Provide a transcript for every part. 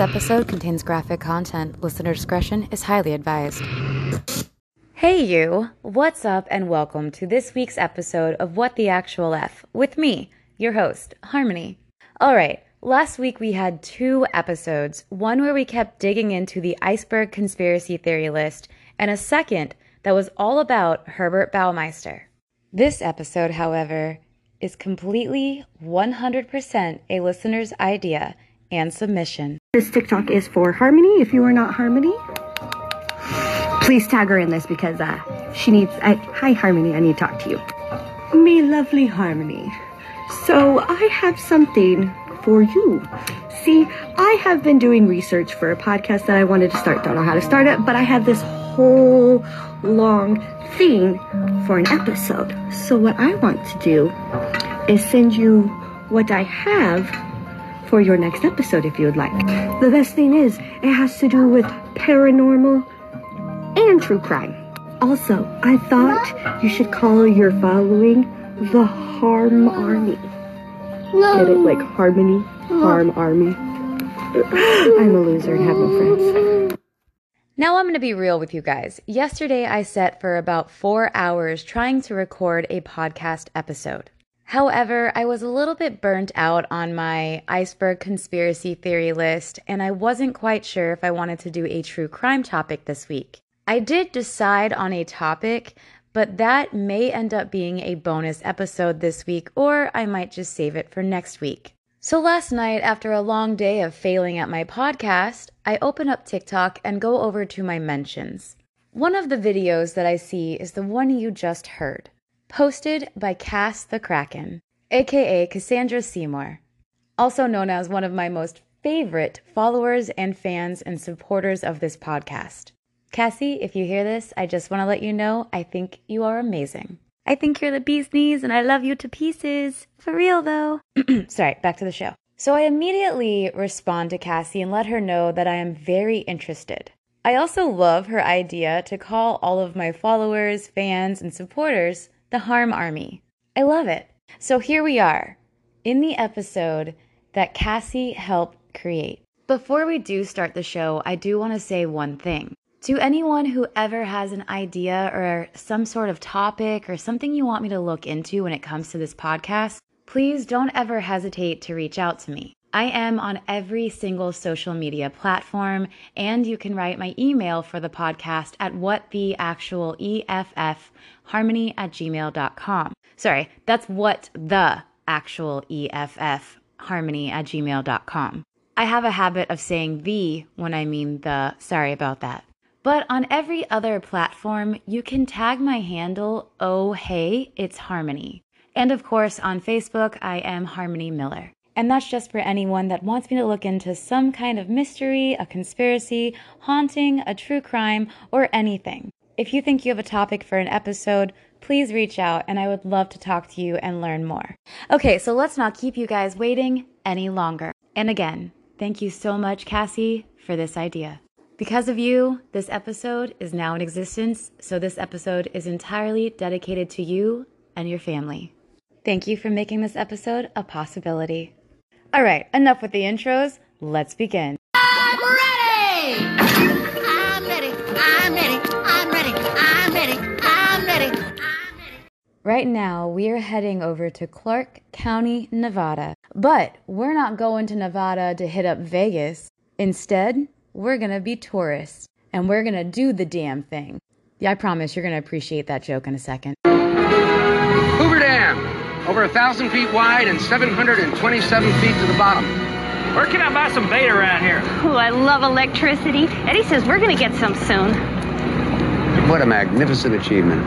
This episode contains graphic content. Listener discretion is highly advised. Hey, you! What's up, and welcome to this week's episode of What the Actual F with me, your host, Harmony. All right, last week we had two episodes one where we kept digging into the iceberg conspiracy theory list, and a second that was all about Herbert Baumeister. This episode, however, is completely 100% a listener's idea and submission. This TikTok is for Harmony. If you are not Harmony, please tag her in this because uh, she needs. I, hi, Harmony. I need to talk to you. Me, lovely Harmony. So I have something for you. See, I have been doing research for a podcast that I wanted to start. Don't know how to start it, but I have this whole long thing for an episode. So what I want to do is send you what I have for your next episode if you would like. The best thing is, it has to do with paranormal and true crime. Also, I thought you should call your following the Harm Army. Get it? Like Harmony, Harm Army. I'm a loser and have no friends. Now I'm going to be real with you guys. Yesterday I sat for about four hours trying to record a podcast episode. However, I was a little bit burnt out on my iceberg conspiracy theory list, and I wasn't quite sure if I wanted to do a true crime topic this week. I did decide on a topic, but that may end up being a bonus episode this week, or I might just save it for next week. So last night, after a long day of failing at my podcast, I open up TikTok and go over to my mentions. One of the videos that I see is the one you just heard posted by Cass the Kraken, aka Cassandra Seymour, also known as one of my most favorite followers and fans and supporters of this podcast. Cassie, if you hear this, I just want to let you know I think you are amazing. I think you're the bee's knees and I love you to pieces. For real though. Sorry, back to the show. So I immediately respond to Cassie and let her know that I am very interested. I also love her idea to call all of my followers, fans, and supporters the Harm Army. I love it. So here we are in the episode that Cassie helped create. Before we do start the show, I do want to say one thing. To anyone who ever has an idea or some sort of topic or something you want me to look into when it comes to this podcast, please don't ever hesitate to reach out to me. I am on every single social media platform, and you can write my email for the podcast at what the actual EFF harmony at gmail.com. Sorry, that's what the actual EFF harmony at gmail.com. I have a habit of saying the when I mean the. Sorry about that. But on every other platform, you can tag my handle, oh hey, it's Harmony. And of course, on Facebook, I am Harmony Miller. And that's just for anyone that wants me to look into some kind of mystery, a conspiracy, haunting, a true crime, or anything. If you think you have a topic for an episode, please reach out and I would love to talk to you and learn more. Okay, so let's not keep you guys waiting any longer. And again, thank you so much, Cassie, for this idea. Because of you, this episode is now in existence, so this episode is entirely dedicated to you and your family. Thank you for making this episode a possibility. All right, enough with the intros. Let's begin. I'm ready! I'm ready. I'm ready. Right now, we are heading over to Clark County, Nevada. But we're not going to Nevada to hit up Vegas. Instead, we're going to be tourists and we're going to do the damn thing. Yeah, I promise you're going to appreciate that joke in a second. Hoover Dam, over a thousand feet wide and 727 feet to the bottom. Where can I buy some bait around here? Oh, I love electricity. Eddie says we're going to get some soon. What a magnificent achievement.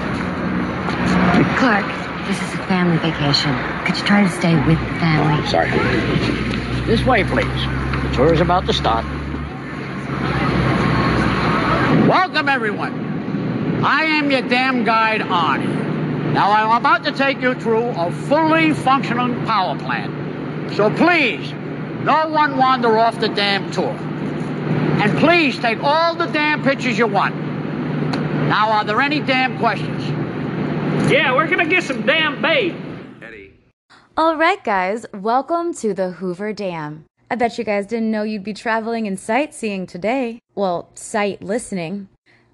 Clark, this is a family vacation. Could you try to stay with the family? Oh, sorry. This way, please. The tour is about to start. Welcome, everyone. I am your damn guide, Arnie. Now, I'm about to take you through a fully functioning power plant. So please, no one wander off the damn tour. And please take all the damn pictures you want. Now, are there any damn questions? Yeah, can I get some damn bait? Eddie. All right, guys, welcome to the Hoover Dam. I bet you guys didn't know you'd be traveling and sightseeing today. Well, sight listening.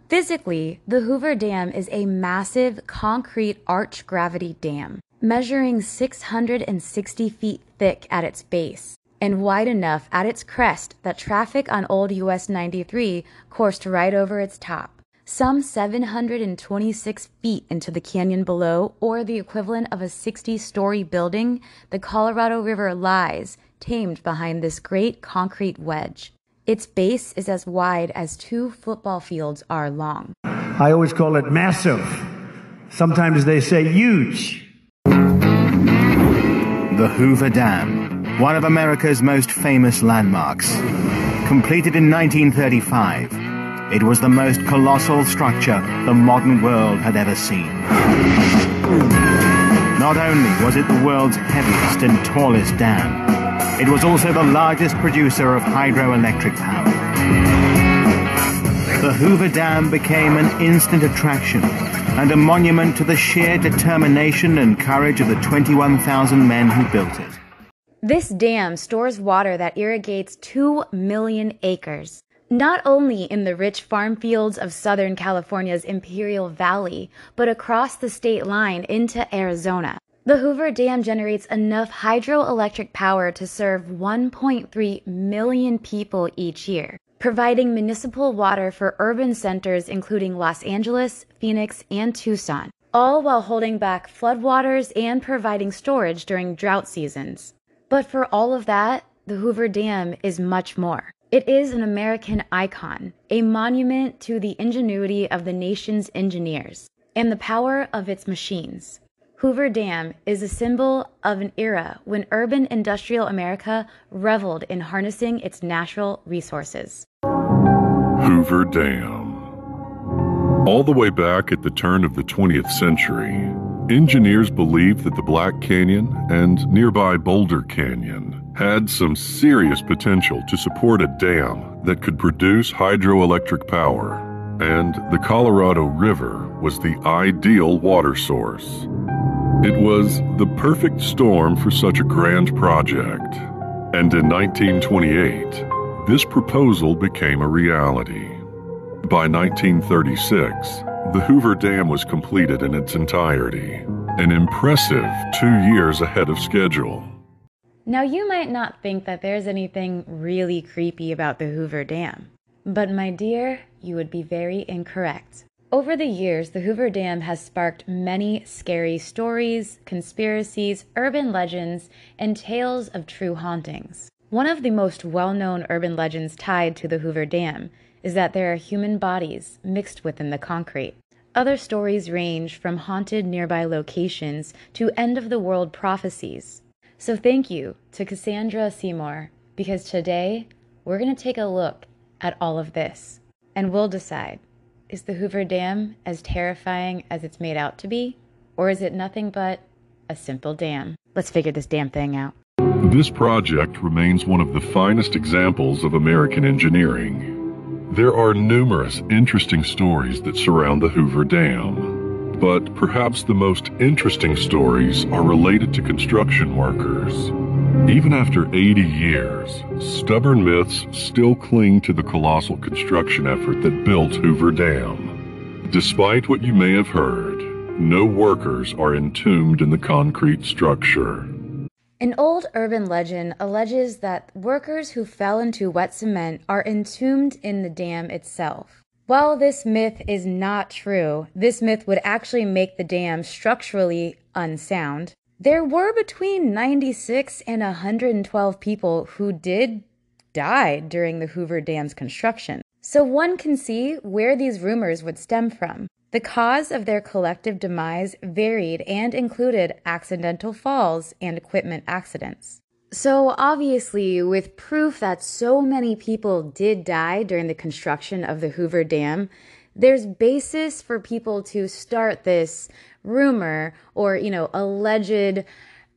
Physically, the Hoover Dam is a massive concrete arch gravity dam, measuring 660 feet thick at its base and wide enough at its crest that traffic on Old US 93 coursed right over its top. Some 726 feet into the canyon below, or the equivalent of a 60 story building, the Colorado River lies, tamed behind this great concrete wedge. Its base is as wide as two football fields are long. I always call it massive. Sometimes they say huge. The Hoover Dam, one of America's most famous landmarks. Completed in 1935, it was the most colossal structure the modern world had ever seen. Not only was it the world's heaviest and tallest dam, it was also the largest producer of hydroelectric power. The Hoover Dam became an instant attraction and a monument to the sheer determination and courage of the 21,000 men who built it. This dam stores water that irrigates 2 million acres, not only in the rich farm fields of Southern California's Imperial Valley, but across the state line into Arizona. The Hoover Dam generates enough hydroelectric power to serve 1.3 million people each year providing municipal water for urban centers including Los Angeles, Phoenix, and Tucson, all while holding back floodwaters and providing storage during drought seasons. But for all of that, the Hoover Dam is much more. It is an American icon, a monument to the ingenuity of the nation's engineers and the power of its machines. Hoover Dam is a symbol of an era when urban industrial America reveled in harnessing its natural resources. Hoover Dam. All the way back at the turn of the 20th century, engineers believed that the Black Canyon and nearby Boulder Canyon had some serious potential to support a dam that could produce hydroelectric power, and the Colorado River was the ideal water source. It was the perfect storm for such a grand project. And in 1928, this proposal became a reality. By 1936, the Hoover Dam was completed in its entirety, an impressive two years ahead of schedule. Now, you might not think that there's anything really creepy about the Hoover Dam, but my dear, you would be very incorrect. Over the years, the Hoover Dam has sparked many scary stories, conspiracies, urban legends, and tales of true hauntings. One of the most well known urban legends tied to the Hoover Dam is that there are human bodies mixed within the concrete. Other stories range from haunted nearby locations to end of the world prophecies. So, thank you to Cassandra Seymour because today we're going to take a look at all of this and we'll decide is the Hoover Dam as terrifying as it's made out to be? Or is it nothing but a simple dam? Let's figure this damn thing out. This project remains one of the finest examples of American engineering. There are numerous interesting stories that surround the Hoover Dam, but perhaps the most interesting stories are related to construction workers. Even after 80 years, stubborn myths still cling to the colossal construction effort that built Hoover Dam. Despite what you may have heard, no workers are entombed in the concrete structure. An old urban legend alleges that workers who fell into wet cement are entombed in the dam itself. While this myth is not true, this myth would actually make the dam structurally unsound. There were between 96 and 112 people who did die during the Hoover Dam's construction. So one can see where these rumors would stem from. The cause of their collective demise varied and included accidental falls and equipment accidents. So, obviously, with proof that so many people did die during the construction of the Hoover Dam, there's basis for people to start this rumor or, you know, alleged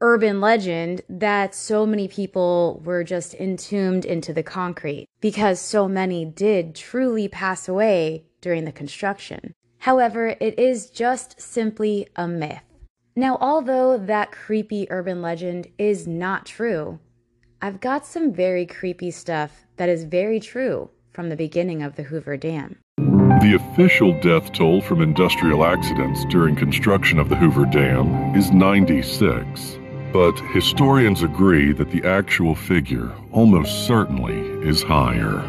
urban legend that so many people were just entombed into the concrete because so many did truly pass away during the construction. However, it is just simply a myth. Now, although that creepy urban legend is not true, I've got some very creepy stuff that is very true from the beginning of the Hoover Dam. The official death toll from industrial accidents during construction of the Hoover Dam is 96. But historians agree that the actual figure almost certainly is higher.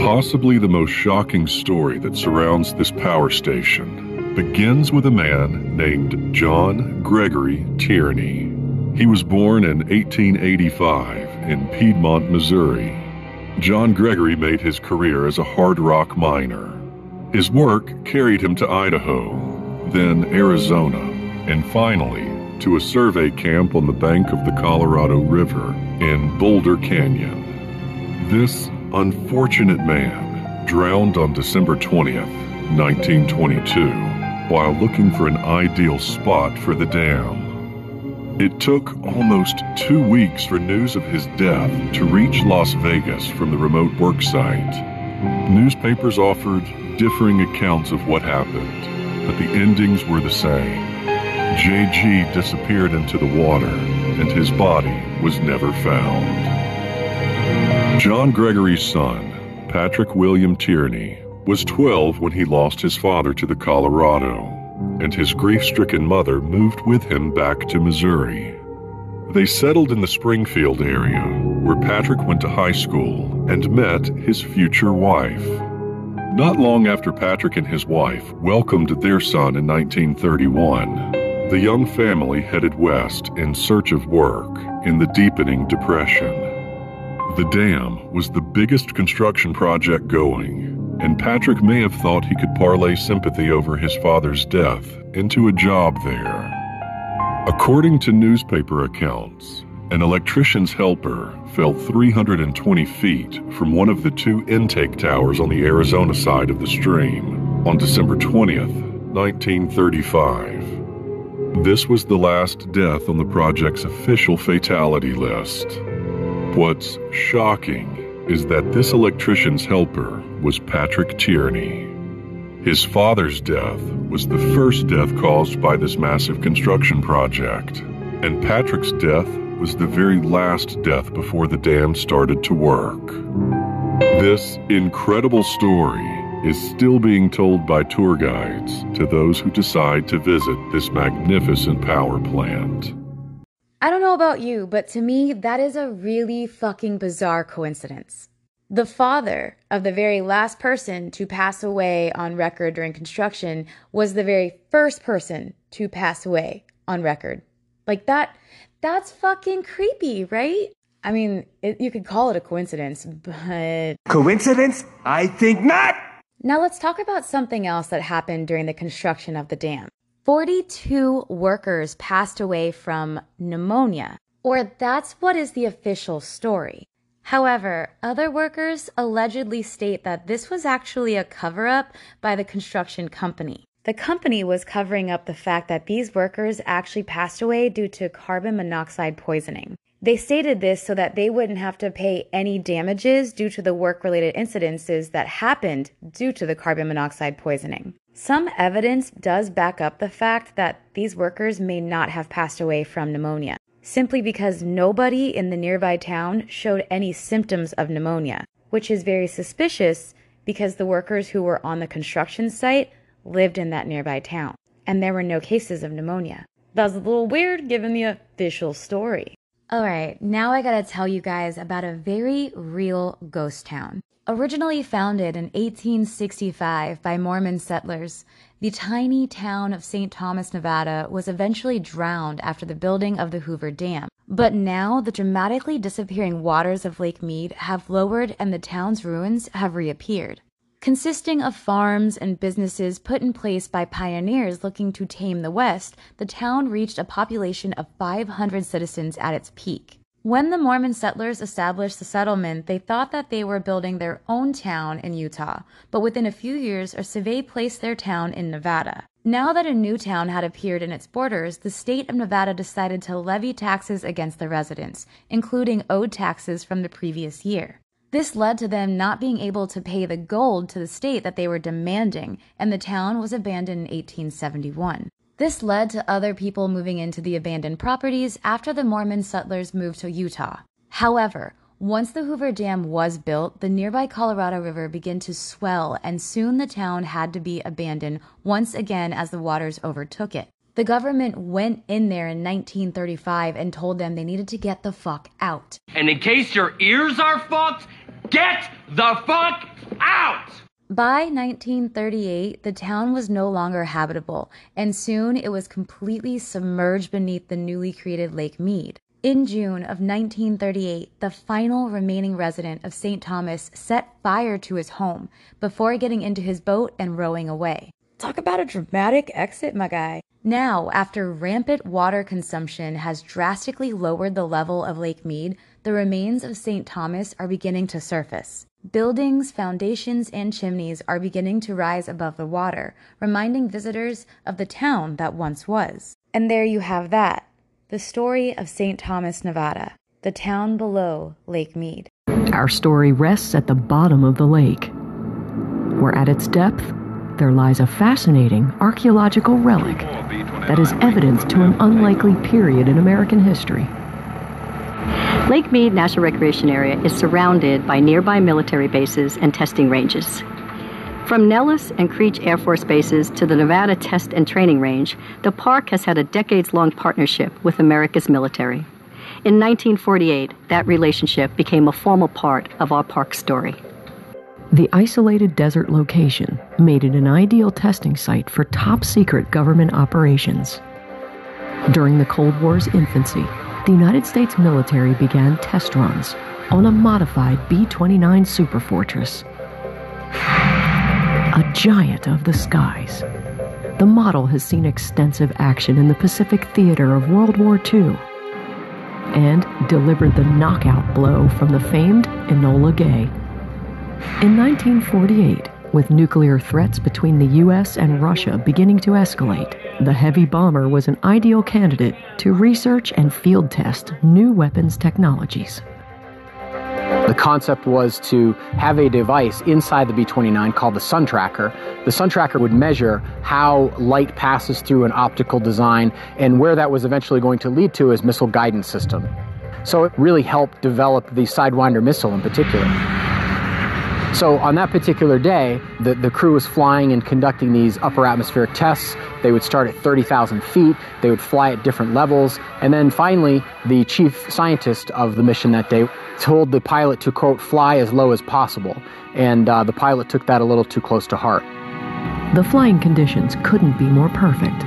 Possibly the most shocking story that surrounds this power station begins with a man named John Gregory Tierney. He was born in 1885 in Piedmont, Missouri. John Gregory made his career as a hard rock miner. His work carried him to Idaho, then Arizona, and finally to a survey camp on the bank of the Colorado River in Boulder Canyon. This unfortunate man drowned on December 20th, 1922, while looking for an ideal spot for the dam. It took almost two weeks for news of his death to reach Las Vegas from the remote work site. Newspapers offered differing accounts of what happened, but the endings were the same. JG disappeared into the water, and his body was never found. John Gregory's son, Patrick William Tierney, was 12 when he lost his father to the Colorado, and his grief stricken mother moved with him back to Missouri. They settled in the Springfield area, where Patrick went to high school and met his future wife. Not long after Patrick and his wife welcomed their son in 1931, the young family headed west in search of work in the deepening depression. The dam was the biggest construction project going, and Patrick may have thought he could parlay sympathy over his father's death into a job there. According to newspaper accounts, an electrician's helper fell 320 feet from one of the two intake towers on the Arizona side of the stream on December 20th, 1935. This was the last death on the project's official fatality list. What's shocking is that this electrician's helper was Patrick Tierney. His father's death was the first death caused by this massive construction project, and Patrick's death was the very last death before the dam started to work. This incredible story is still being told by tour guides to those who decide to visit this magnificent power plant. I don't know about you, but to me, that is a really fucking bizarre coincidence. The father of the very last person to pass away on record during construction was the very first person to pass away on record. Like that, that's fucking creepy, right? I mean, it, you could call it a coincidence, but. Coincidence? I think not! Now let's talk about something else that happened during the construction of the dam. 42 workers passed away from pneumonia, or that's what is the official story. However, other workers allegedly state that this was actually a cover up by the construction company. The company was covering up the fact that these workers actually passed away due to carbon monoxide poisoning. They stated this so that they wouldn't have to pay any damages due to the work related incidences that happened due to the carbon monoxide poisoning. Some evidence does back up the fact that these workers may not have passed away from pneumonia, simply because nobody in the nearby town showed any symptoms of pneumonia, which is very suspicious because the workers who were on the construction site lived in that nearby town, and there were no cases of pneumonia. That's a little weird given the official story. All right, now I gotta tell you guys about a very real ghost town. Originally founded in 1865 by Mormon settlers, the tiny town of St. Thomas, Nevada was eventually drowned after the building of the Hoover Dam. But now the dramatically disappearing waters of Lake Mead have lowered and the town's ruins have reappeared. Consisting of farms and businesses put in place by pioneers looking to tame the West, the town reached a population of 500 citizens at its peak. When the Mormon settlers established the settlement, they thought that they were building their own town in Utah, but within a few years, a survey placed their town in Nevada. Now that a new town had appeared in its borders, the state of Nevada decided to levy taxes against the residents, including owed taxes from the previous year. This led to them not being able to pay the gold to the state that they were demanding, and the town was abandoned in 1871. This led to other people moving into the abandoned properties after the Mormon settlers moved to Utah. However, once the Hoover Dam was built, the nearby Colorado River began to swell, and soon the town had to be abandoned once again as the waters overtook it. The government went in there in 1935 and told them they needed to get the fuck out. And in case your ears are fucked, get the fuck out! By 1938, the town was no longer habitable, and soon it was completely submerged beneath the newly created Lake Mead. In June of 1938, the final remaining resident of St. Thomas set fire to his home before getting into his boat and rowing away. Talk about a dramatic exit, my guy. Now, after rampant water consumption has drastically lowered the level of Lake Mead, the remains of St. Thomas are beginning to surface. Buildings, foundations, and chimneys are beginning to rise above the water, reminding visitors of the town that once was. And there you have that the story of St. Thomas, Nevada, the town below Lake Mead. Our story rests at the bottom of the lake, where at its depth there lies a fascinating archaeological relic that is evidence to an unlikely period in American history. Lake Mead National Recreation Area is surrounded by nearby military bases and testing ranges. From Nellis and Creech Air Force Bases to the Nevada Test and Training Range, the park has had a decades long partnership with America's military. In 1948, that relationship became a formal part of our park story. The isolated desert location made it an ideal testing site for top secret government operations. During the Cold War's infancy, the United States military began test runs on a modified B 29 Superfortress a giant of the skies. The model has seen extensive action in the Pacific theater of World War II and delivered the knockout blow from the famed Enola Gay. In 1948, with nuclear threats between the US and Russia beginning to escalate, the heavy bomber was an ideal candidate to research and field test new weapons technologies. The concept was to have a device inside the B 29 called the Sun Tracker. The Sun Tracker would measure how light passes through an optical design and where that was eventually going to lead to is missile guidance system. So it really helped develop the Sidewinder missile in particular. So on that particular day, the, the crew was flying and conducting these upper atmospheric tests. They would start at 30,000 feet, they would fly at different levels, and then finally, the chief scientist of the mission that day told the pilot to, quote, fly as low as possible. And uh, the pilot took that a little too close to heart. The flying conditions couldn't be more perfect.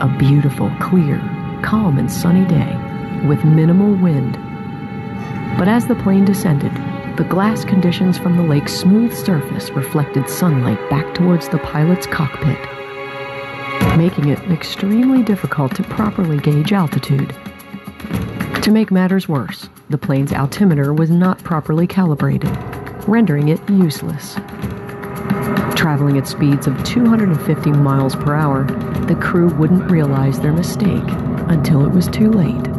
A beautiful, clear, calm, and sunny day with minimal wind. But as the plane descended, the glass conditions from the lake's smooth surface reflected sunlight back towards the pilot's cockpit, making it extremely difficult to properly gauge altitude. To make matters worse, the plane's altimeter was not properly calibrated, rendering it useless. Traveling at speeds of 250 miles per hour, the crew wouldn't realize their mistake until it was too late.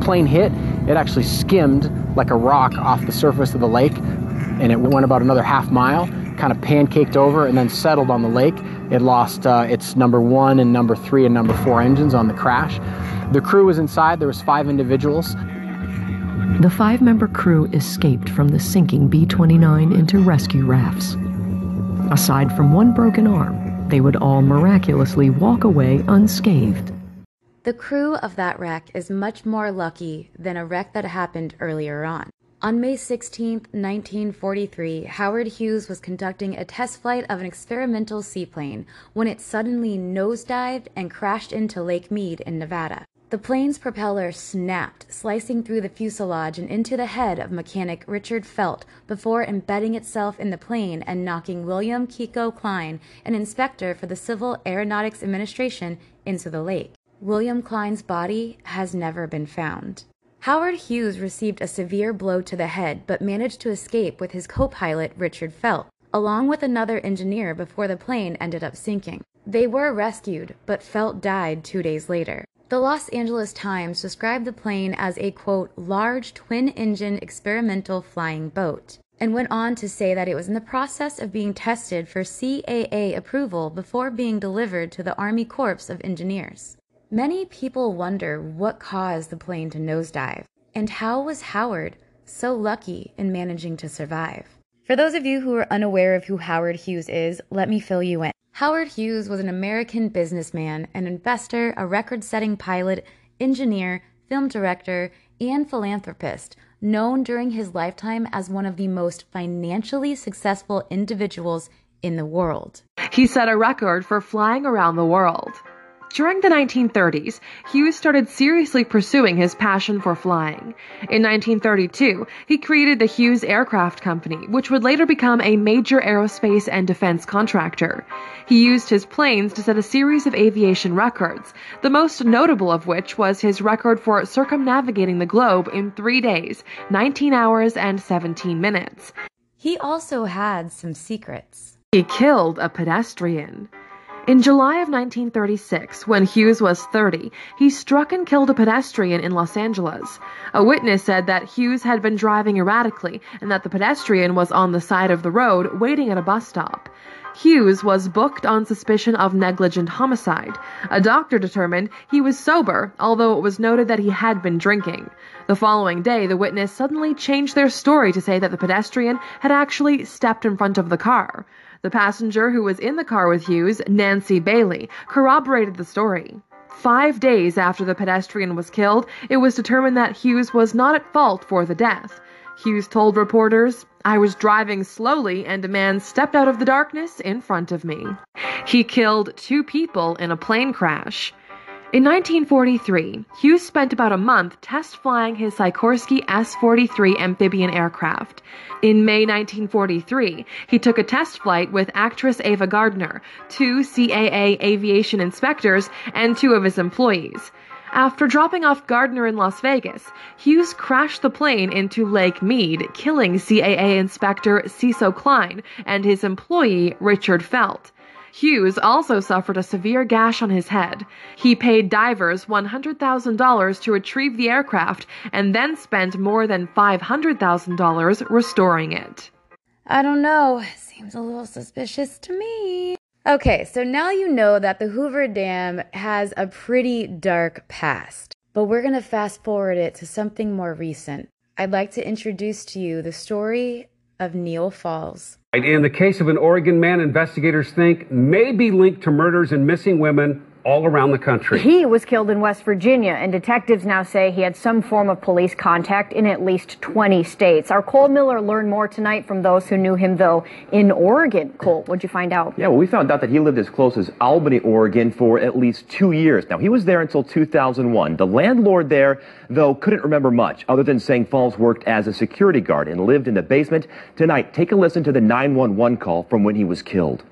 Plane hit, it actually skimmed like a rock off the surface of the lake, and it went about another half mile, kind of pancaked over, and then settled on the lake. It lost uh, its number one and number three and number four engines on the crash. The crew was inside. There was five individuals. The five-member crew escaped from the sinking B-29 into rescue rafts. Aside from one broken arm, they would all miraculously walk away unscathed. The crew of that wreck is much more lucky than a wreck that happened earlier on. On May 16, 1943, Howard Hughes was conducting a test flight of an experimental seaplane when it suddenly nosedived and crashed into Lake Mead in Nevada. The plane's propeller snapped, slicing through the fuselage and into the head of mechanic Richard Felt before embedding itself in the plane and knocking William Kiko Klein, an inspector for the Civil Aeronautics Administration, into the lake. William Klein's body has never been found. Howard Hughes received a severe blow to the head but managed to escape with his co pilot Richard Felt, along with another engineer before the plane ended up sinking. They were rescued, but Felt died two days later. The Los Angeles Times described the plane as a quote, large twin engine experimental flying boat. and went on to say that it was in the process of being tested for CAA approval before being delivered to the Army Corps of Engineers. Many people wonder what caused the plane to nosedive, and how was Howard so lucky in managing to survive. For those of you who are unaware of who Howard Hughes is, let me fill you in. Howard Hughes was an American businessman, an investor, a record setting pilot, engineer, film director, and philanthropist, known during his lifetime as one of the most financially successful individuals in the world. He set a record for flying around the world. During the 1930s, Hughes started seriously pursuing his passion for flying. In 1932, he created the Hughes Aircraft Company, which would later become a major aerospace and defense contractor. He used his planes to set a series of aviation records, the most notable of which was his record for circumnavigating the globe in three days, 19 hours and 17 minutes. He also had some secrets. He killed a pedestrian. In July of 1936, when Hughes was 30, he struck and killed a pedestrian in Los Angeles. A witness said that Hughes had been driving erratically and that the pedestrian was on the side of the road waiting at a bus stop. Hughes was booked on suspicion of negligent homicide. A doctor determined he was sober, although it was noted that he had been drinking. The following day, the witness suddenly changed their story to say that the pedestrian had actually stepped in front of the car. The passenger who was in the car with Hughes, Nancy Bailey, corroborated the story. Five days after the pedestrian was killed, it was determined that Hughes was not at fault for the death. Hughes told reporters, I was driving slowly and a man stepped out of the darkness in front of me. He killed two people in a plane crash. In 1943, Hughes spent about a month test flying his Sikorsky S 43 amphibian aircraft. In May 1943, he took a test flight with actress Ava Gardner, two CAA aviation inspectors, and two of his employees. After dropping off Gardner in Las Vegas, Hughes crashed the plane into Lake Mead, killing CAA inspector Cecil Klein and his employee Richard Felt. Hughes also suffered a severe gash on his head. He paid divers $100,000 to retrieve the aircraft and then spent more than $500,000 restoring it. I don't know. Seems a little suspicious to me. Okay, so now you know that the Hoover Dam has a pretty dark past, but we're going to fast forward it to something more recent. I'd like to introduce to you the story of Neil Falls. In the case of an Oregon man, investigators think may be linked to murders and missing women all around the country. He was killed in West Virginia, and detectives now say he had some form of police contact in at least 20 states. Our Cole Miller learned more tonight from those who knew him, though, in Oregon. Cole, what'd you find out? Yeah, well, we found out that he lived as close as Albany, Oregon for at least two years. Now, he was there until 2001. The landlord there, though, couldn't remember much other than saying Falls worked as a security guard and lived in the basement. Tonight, take a listen to the 911 call from when he was killed.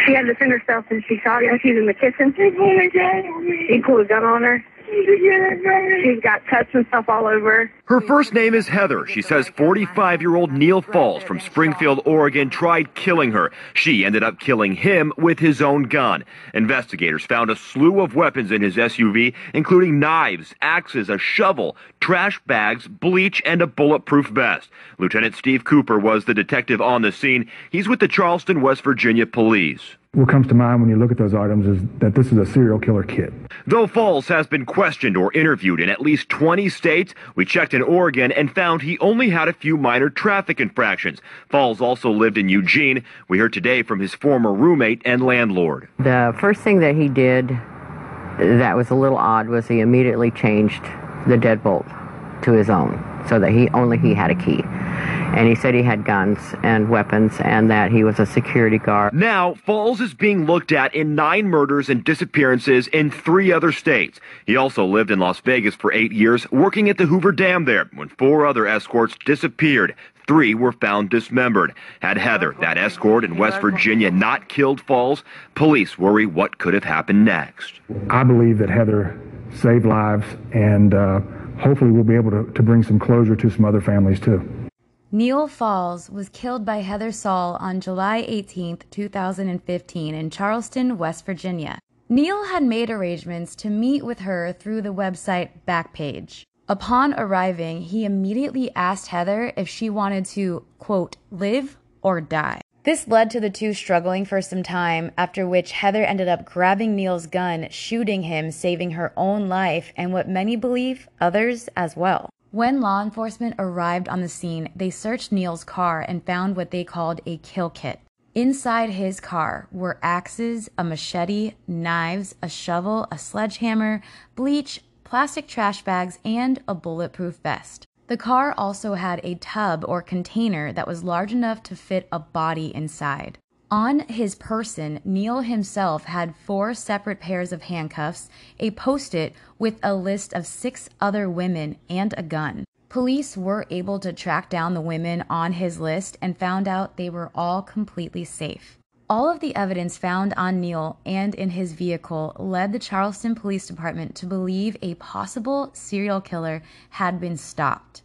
She had to send herself and she saw him. She's in the kitchen. He pulled a gun on her. She's got cuts and stuff all over. Her first name is Heather. She says 45 year old Neil Falls from Springfield, Oregon tried killing her. She ended up killing him with his own gun. Investigators found a slew of weapons in his SUV, including knives, axes, a shovel, trash bags, bleach, and a bulletproof vest. Lieutenant Steve Cooper was the detective on the scene. He's with the Charleston, West Virginia police. What comes to mind when you look at those items is that this is a serial killer kit. Though Falls has been questioned or interviewed in at least 20 states, we checked in Oregon and found he only had a few minor traffic infractions. Falls also lived in Eugene. We heard today from his former roommate and landlord. The first thing that he did that was a little odd was he immediately changed the deadbolt to his own so that he only he had a key. And he said he had guns and weapons and that he was a security guard. Now, Falls is being looked at in nine murders and disappearances in three other states. He also lived in Las Vegas for eight years, working at the Hoover Dam there when four other escorts disappeared. Three were found dismembered. Had Heather, that escort in West Virginia, not killed Falls, police worry what could have happened next. I believe that Heather saved lives, and uh, hopefully we'll be able to, to bring some closure to some other families too. Neil Falls was killed by Heather Saul on July 18, 2015, in Charleston, West Virginia. Neil had made arrangements to meet with her through the website Backpage. Upon arriving, he immediately asked Heather if she wanted to, quote, live or die. This led to the two struggling for some time, after which Heather ended up grabbing Neil's gun, shooting him, saving her own life, and what many believe, others as well. When law enforcement arrived on the scene, they searched Neil's car and found what they called a kill kit. Inside his car were axes, a machete, knives, a shovel, a sledgehammer, bleach, plastic trash bags, and a bulletproof vest. The car also had a tub or container that was large enough to fit a body inside. On his person, Neil himself had four separate pairs of handcuffs, a post it with a list of six other women, and a gun. Police were able to track down the women on his list and found out they were all completely safe. All of the evidence found on Neil and in his vehicle led the Charleston Police Department to believe a possible serial killer had been stopped.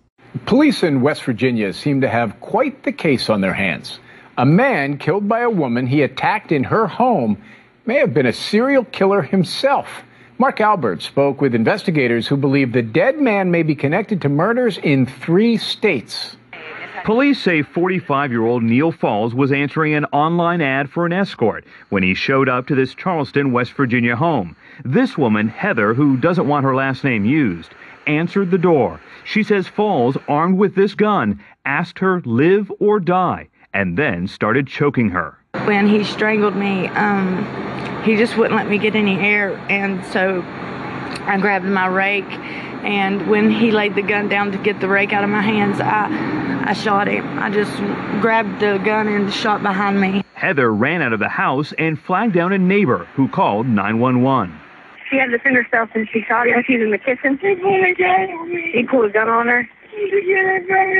Police in West Virginia seem to have quite the case on their hands. A man killed by a woman he attacked in her home may have been a serial killer himself. Mark Albert spoke with investigators who believe the dead man may be connected to murders in three states. Police say 45 year old Neil Falls was answering an online ad for an escort when he showed up to this Charleston, West Virginia home. This woman, Heather, who doesn't want her last name used, answered the door. She says Falls, armed with this gun, asked her live or die and then started choking her. When he strangled me, um, he just wouldn't let me get any air, and so I grabbed my rake. And when he laid the gun down to get the rake out of my hands, I, I shot him. I just grabbed the gun and shot behind me. Heather ran out of the house and flagged down a neighbor who called 911. She had to defend herself and she shot him. She's in the kitchen. He pulled a gun on her.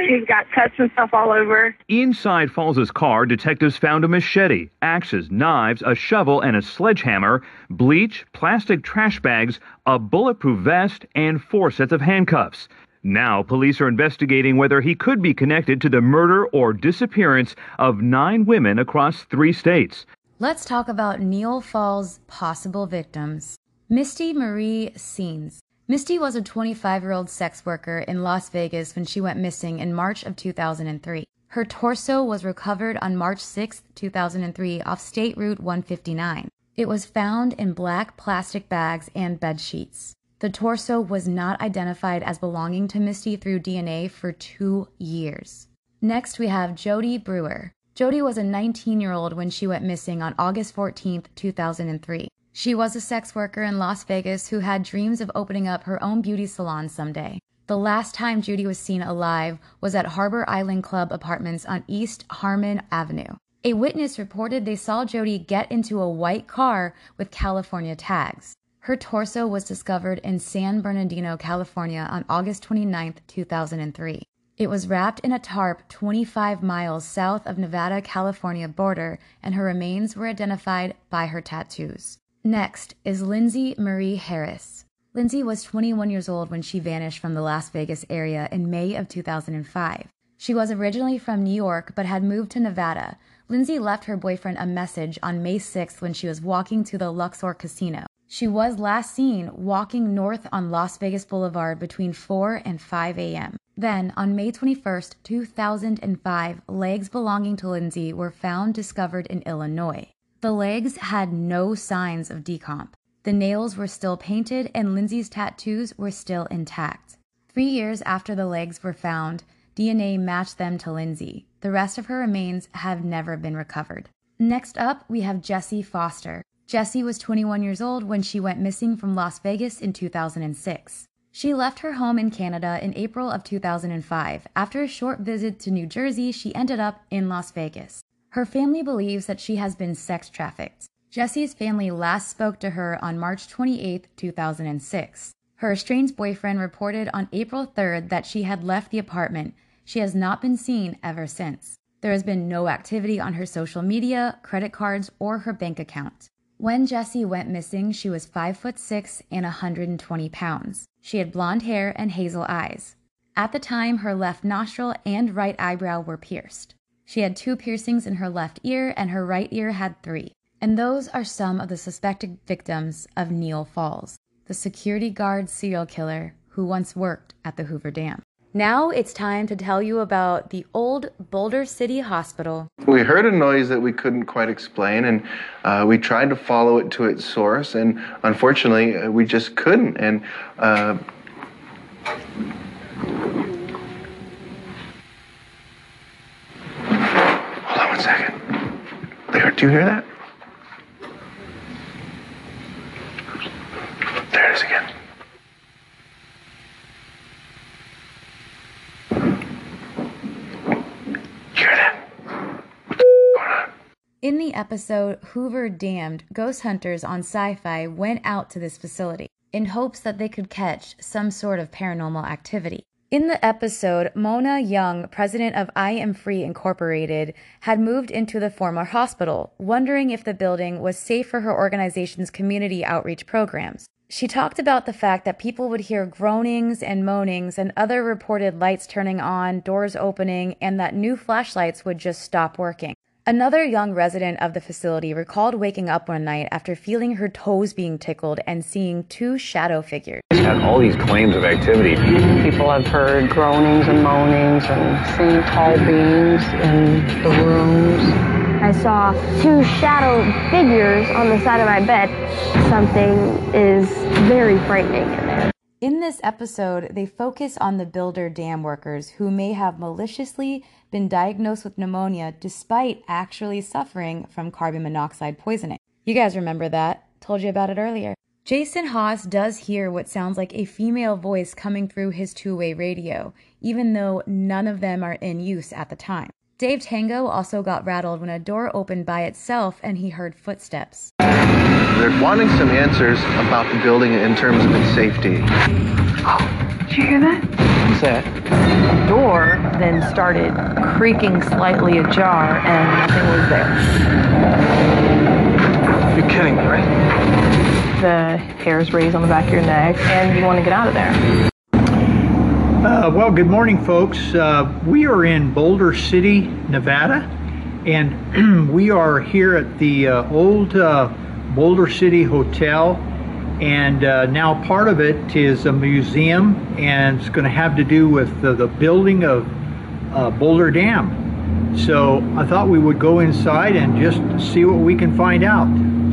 She's got cuts and stuff all over. Inside Falls's car, detectives found a machete, axes, knives, a shovel, and a sledgehammer, bleach, plastic trash bags, a bulletproof vest, and four sets of handcuffs. Now, police are investigating whether he could be connected to the murder or disappearance of nine women across three states. Let's talk about Neil Falls' possible victims. Misty Marie Saens. Misty was a 25 year old sex worker in Las Vegas when she went missing in March of 2003. Her torso was recovered on March 6, 2003, off State Route 159. It was found in black plastic bags and bed sheets. The torso was not identified as belonging to Misty through DNA for two years. Next, we have Jody Brewer. Jody was a 19 year old when she went missing on August 14, 2003. She was a sex worker in Las Vegas who had dreams of opening up her own beauty salon someday. The last time Judy was seen alive was at Harbor Island Club Apartments on East Harmon Avenue. A witness reported they saw Jody get into a white car with California tags. Her torso was discovered in San Bernardino, California on August 29, 2003. It was wrapped in a tarp 25 miles south of Nevada California border, and her remains were identified by her tattoos. Next is Lindsay Marie Harris. Lindsay was 21 years old when she vanished from the Las Vegas area in May of 2005. She was originally from New York but had moved to Nevada. Lindsay left her boyfriend a message on May 6th when she was walking to the Luxor Casino. She was last seen walking north on Las Vegas Boulevard between 4 and 5 a.m. Then, on May 21st, 2005, legs belonging to Lindsay were found discovered in Illinois. The legs had no signs of decomp. The nails were still painted and Lindsay's tattoos were still intact. Three years after the legs were found, DNA matched them to Lindsay. The rest of her remains have never been recovered. Next up, we have Jessie Foster. Jessie was 21 years old when she went missing from Las Vegas in 2006. She left her home in Canada in April of 2005. After a short visit to New Jersey, she ended up in Las Vegas. Her family believes that she has been sex trafficked. Jessie's family last spoke to her on March 28, 2006. Her estranged boyfriend reported on April 3rd that she had left the apartment. She has not been seen ever since. There has been no activity on her social media, credit cards, or her bank account. When Jessie went missing, she was 5 foot 6 and 120 pounds. She had blonde hair and hazel eyes. At the time, her left nostril and right eyebrow were pierced. She had two piercings in her left ear, and her right ear had three. And those are some of the suspected victims of Neal Falls, the security guard serial killer who once worked at the Hoover Dam. Now it's time to tell you about the old Boulder City Hospital. We heard a noise that we couldn't quite explain, and uh, we tried to follow it to its source, and unfortunately, uh, we just couldn't. And uh, hold on one second. There, do you hear that? There it is again. In the episode Hoover Damned, ghost hunters on sci fi went out to this facility in hopes that they could catch some sort of paranormal activity. In the episode, Mona Young, president of I Am Free Incorporated, had moved into the former hospital, wondering if the building was safe for her organization's community outreach programs. She talked about the fact that people would hear groanings and moanings and other reported lights turning on, doors opening, and that new flashlights would just stop working. Another young resident of the facility recalled waking up one night after feeling her toes being tickled and seeing two shadow figures. had all these claims of activity. People have heard groanings and moanings and seen tall beings in the rooms. I saw two shadow figures on the side of my bed. Something is very frightening in there. In this episode, they focus on the Boulder Dam workers who may have maliciously been diagnosed with pneumonia despite actually suffering from carbon monoxide poisoning. You guys remember that? Told you about it earlier. Jason Hawes does hear what sounds like a female voice coming through his two way radio, even though none of them are in use at the time. Dave Tango also got rattled when a door opened by itself and he heard footsteps. They're wanting some answers about the building in terms of its safety. Oh, did you hear that? What's that? The door then started creaking slightly ajar and nothing was there. You're kidding me, right? The hairs raise on the back of your neck and you want to get out of there. Uh, well, good morning, folks. Uh, we are in Boulder City, Nevada, and we are here at the uh, old uh, Boulder City Hotel. And uh, now part of it is a museum, and it's going to have to do with the, the building of uh, Boulder Dam. So I thought we would go inside and just see what we can find out.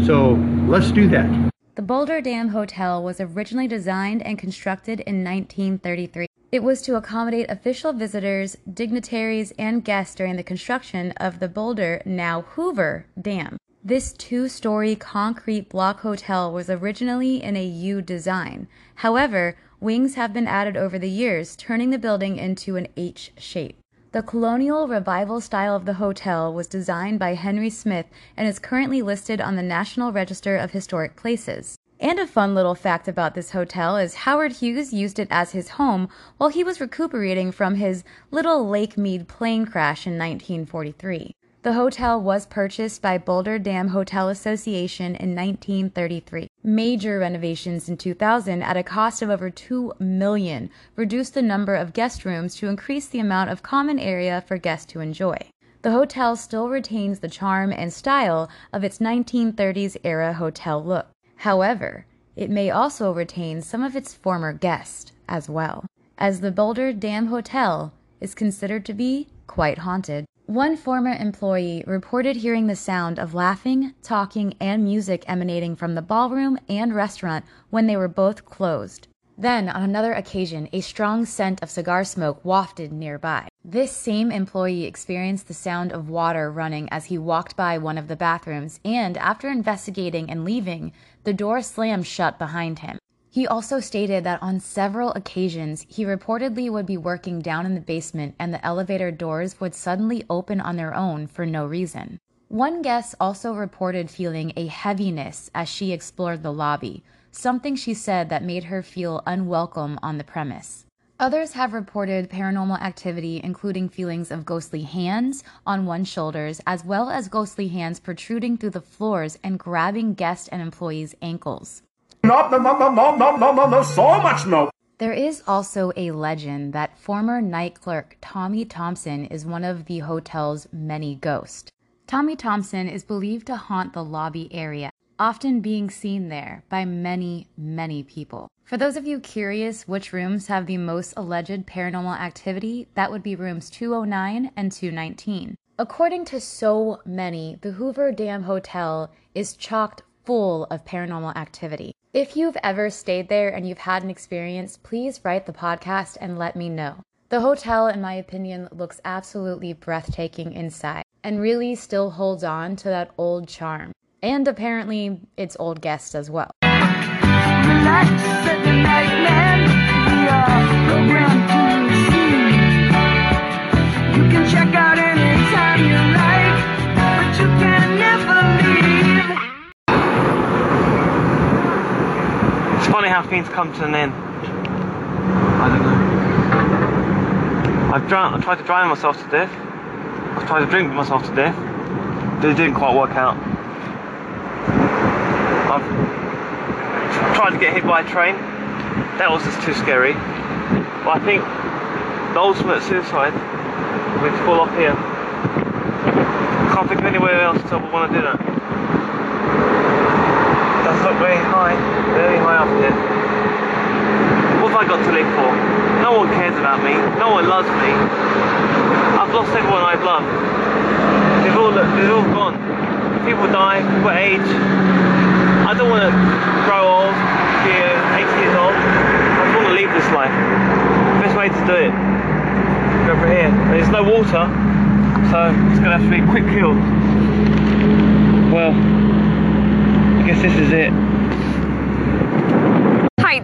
So let's do that. The Boulder Dam Hotel was originally designed and constructed in 1933. It was to accommodate official visitors, dignitaries, and guests during the construction of the Boulder, now Hoover, Dam. This two story concrete block hotel was originally in a U design. However, wings have been added over the years, turning the building into an H shape. The colonial revival style of the hotel was designed by Henry Smith and is currently listed on the National Register of Historic Places. And a fun little fact about this hotel is Howard Hughes used it as his home while he was recuperating from his Little Lake Mead plane crash in 1943. The hotel was purchased by Boulder Dam Hotel Association in 1933. Major renovations in 2000 at a cost of over 2 million reduced the number of guest rooms to increase the amount of common area for guests to enjoy. The hotel still retains the charm and style of its 1930s era hotel look. However, it may also retain some of its former guests as well, as the Boulder Dam Hotel is considered to be quite haunted. One former employee reported hearing the sound of laughing, talking, and music emanating from the ballroom and restaurant when they were both closed. Then, on another occasion, a strong scent of cigar smoke wafted nearby. This same employee experienced the sound of water running as he walked by one of the bathrooms, and after investigating and leaving, the door slammed shut behind him. He also stated that on several occasions he reportedly would be working down in the basement and the elevator doors would suddenly open on their own for no reason. One guest also reported feeling a heaviness as she explored the lobby, something she said that made her feel unwelcome on the premise. Others have reported paranormal activity, including feelings of ghostly hands on one's shoulders, as well as ghostly hands protruding through the floors and grabbing guest and employees' ankles. No, no, no, no, no, no, no, no, so much no. There is also a legend that former night clerk Tommy Thompson is one of the hotel's many ghosts. Tommy Thompson is believed to haunt the lobby area, often being seen there by many, many people. For those of you curious which rooms have the most alleged paranormal activity, that would be rooms 209 and 219. According to so many, the Hoover Dam Hotel is chocked full of paranormal activity. If you've ever stayed there and you've had an experience, please write the podcast and let me know. The hotel, in my opinion, looks absolutely breathtaking inside and really still holds on to that old charm. And apparently, its old guests as well. Things come to an end. I don't know. I've drowned, I tried to drown myself to death. I've tried to drink myself to death. But it didn't quite work out. I've tried to get hit by a train. That was just too scary. But I think the ultimate suicide would be to fall off here. I Can't think of anywhere else to tell we want to do that. That's not very high, very high up here. Have I got to live for? No one cares about me. No one loves me. I've lost everyone I've loved. They've all, they've all gone. People die, people age. I don't want to grow old, be 80 years old. I just want to leave this life. Best way to do it. Go over here. There's no water, so it's going to have to be a quick kill. Well, I guess this is it.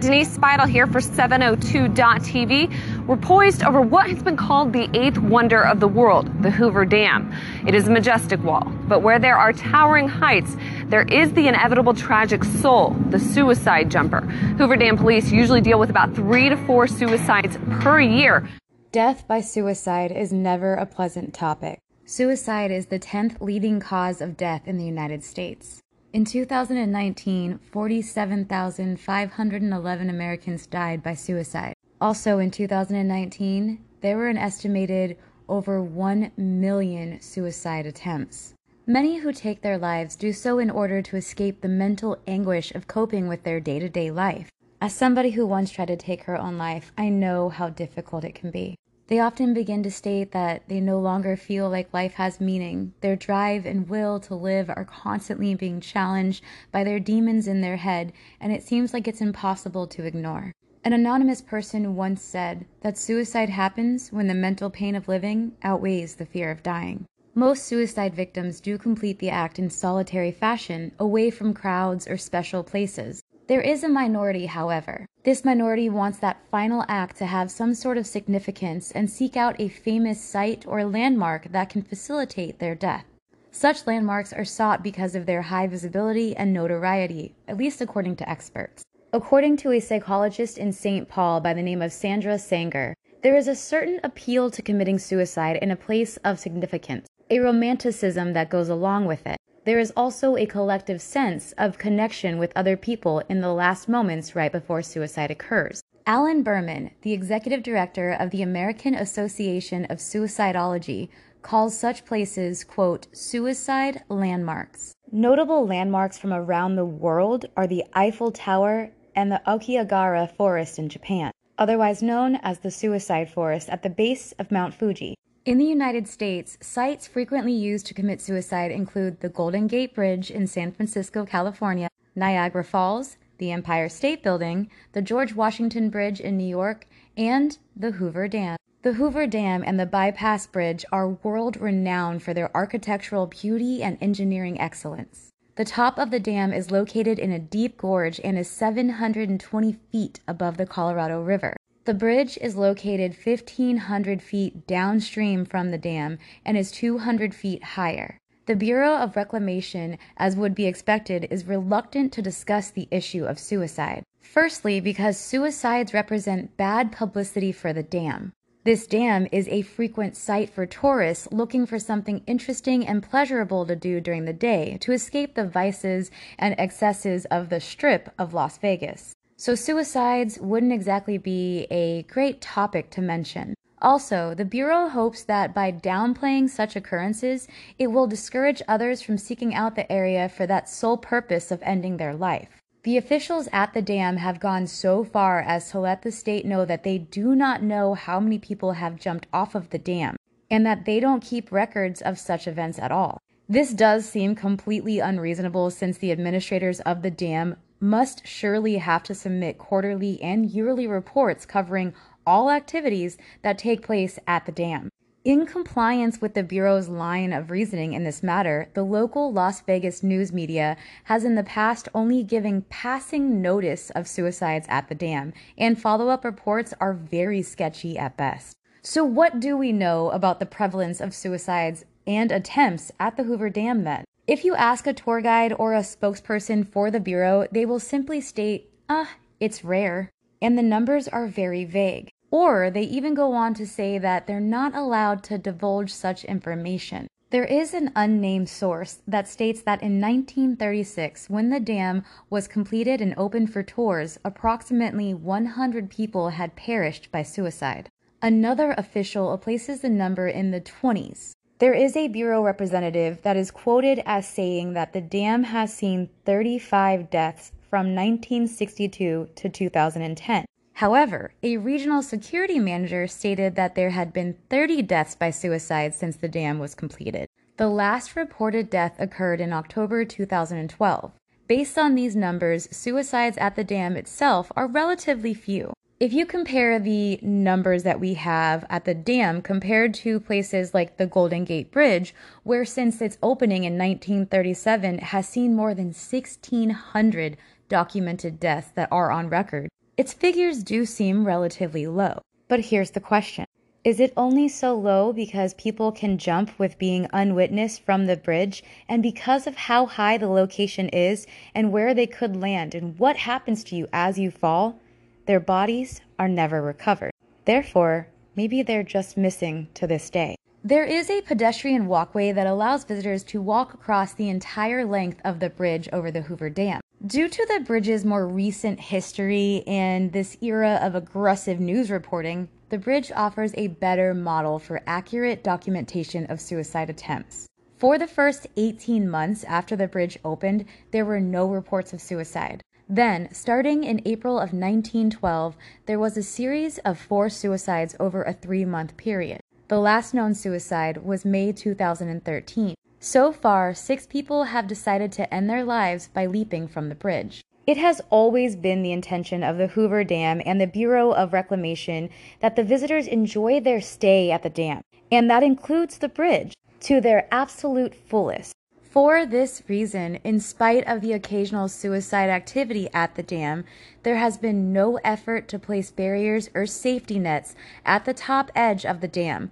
Denise Speidel here for 702.TV. We're poised over what has been called the eighth wonder of the world, the Hoover Dam. It is a majestic wall, but where there are towering heights, there is the inevitable tragic soul, the suicide jumper. Hoover Dam police usually deal with about three to four suicides per year. Death by suicide is never a pleasant topic. Suicide is the 10th leading cause of death in the United States. In 2019, 47,511 Americans died by suicide. Also in 2019, there were an estimated over 1 million suicide attempts. Many who take their lives do so in order to escape the mental anguish of coping with their day to day life. As somebody who once tried to take her own life, I know how difficult it can be. They often begin to state that they no longer feel like life has meaning. Their drive and will to live are constantly being challenged by their demons in their head, and it seems like it's impossible to ignore. An anonymous person once said that suicide happens when the mental pain of living outweighs the fear of dying. Most suicide victims do complete the act in solitary fashion, away from crowds or special places. There is a minority, however. This minority wants that final act to have some sort of significance and seek out a famous site or landmark that can facilitate their death. Such landmarks are sought because of their high visibility and notoriety, at least according to experts. According to a psychologist in St. Paul by the name of Sandra Sanger, there is a certain appeal to committing suicide in a place of significance, a romanticism that goes along with it. There is also a collective sense of connection with other people in the last moments right before suicide occurs. Alan Berman, the executive director of the American Association of Suicidology, calls such places, quote, suicide landmarks. Notable landmarks from around the world are the Eiffel Tower and the Aokigahara Forest in Japan, otherwise known as the Suicide Forest at the base of Mount Fuji. In the United States, sites frequently used to commit suicide include the Golden Gate Bridge in San Francisco, California, Niagara Falls, the Empire State Building, the George Washington Bridge in New York, and the Hoover Dam. The Hoover Dam and the Bypass Bridge are world renowned for their architectural beauty and engineering excellence. The top of the dam is located in a deep gorge and is 720 feet above the Colorado River. The bridge is located 1,500 feet downstream from the dam and is 200 feet higher. The Bureau of Reclamation, as would be expected, is reluctant to discuss the issue of suicide. Firstly, because suicides represent bad publicity for the dam. This dam is a frequent site for tourists looking for something interesting and pleasurable to do during the day to escape the vices and excesses of the strip of Las Vegas. So, suicides wouldn't exactly be a great topic to mention. Also, the Bureau hopes that by downplaying such occurrences, it will discourage others from seeking out the area for that sole purpose of ending their life. The officials at the dam have gone so far as to let the state know that they do not know how many people have jumped off of the dam and that they don't keep records of such events at all. This does seem completely unreasonable since the administrators of the dam must surely have to submit quarterly and yearly reports covering all activities that take place at the dam. In compliance with the Bureau's line of reasoning in this matter, the local Las Vegas news media has in the past only given passing notice of suicides at the dam, and follow up reports are very sketchy at best. So, what do we know about the prevalence of suicides and attempts at the Hoover Dam then? If you ask a tour guide or a spokesperson for the Bureau, they will simply state, ah, it's rare. And the numbers are very vague. Or they even go on to say that they're not allowed to divulge such information. There is an unnamed source that states that in 1936, when the dam was completed and opened for tours, approximately 100 people had perished by suicide. Another official places the number in the 20s. There is a Bureau representative that is quoted as saying that the dam has seen 35 deaths from 1962 to 2010. However, a regional security manager stated that there had been 30 deaths by suicide since the dam was completed. The last reported death occurred in October 2012. Based on these numbers, suicides at the dam itself are relatively few. If you compare the numbers that we have at the dam compared to places like the Golden Gate Bridge, where since its opening in 1937 has seen more than 1,600 documented deaths that are on record, its figures do seem relatively low. But here's the question Is it only so low because people can jump with being unwitnessed from the bridge and because of how high the location is and where they could land and what happens to you as you fall? Their bodies are never recovered. Therefore, maybe they're just missing to this day. There is a pedestrian walkway that allows visitors to walk across the entire length of the bridge over the Hoover Dam. Due to the bridge's more recent history and this era of aggressive news reporting, the bridge offers a better model for accurate documentation of suicide attempts. For the first 18 months after the bridge opened, there were no reports of suicide. Then, starting in April of 1912, there was a series of four suicides over a three month period. The last known suicide was May 2013. So far, six people have decided to end their lives by leaping from the bridge. It has always been the intention of the Hoover Dam and the Bureau of Reclamation that the visitors enjoy their stay at the dam, and that includes the bridge, to their absolute fullest. For this reason, in spite of the occasional suicide activity at the dam, there has been no effort to place barriers or safety nets at the top edge of the dam.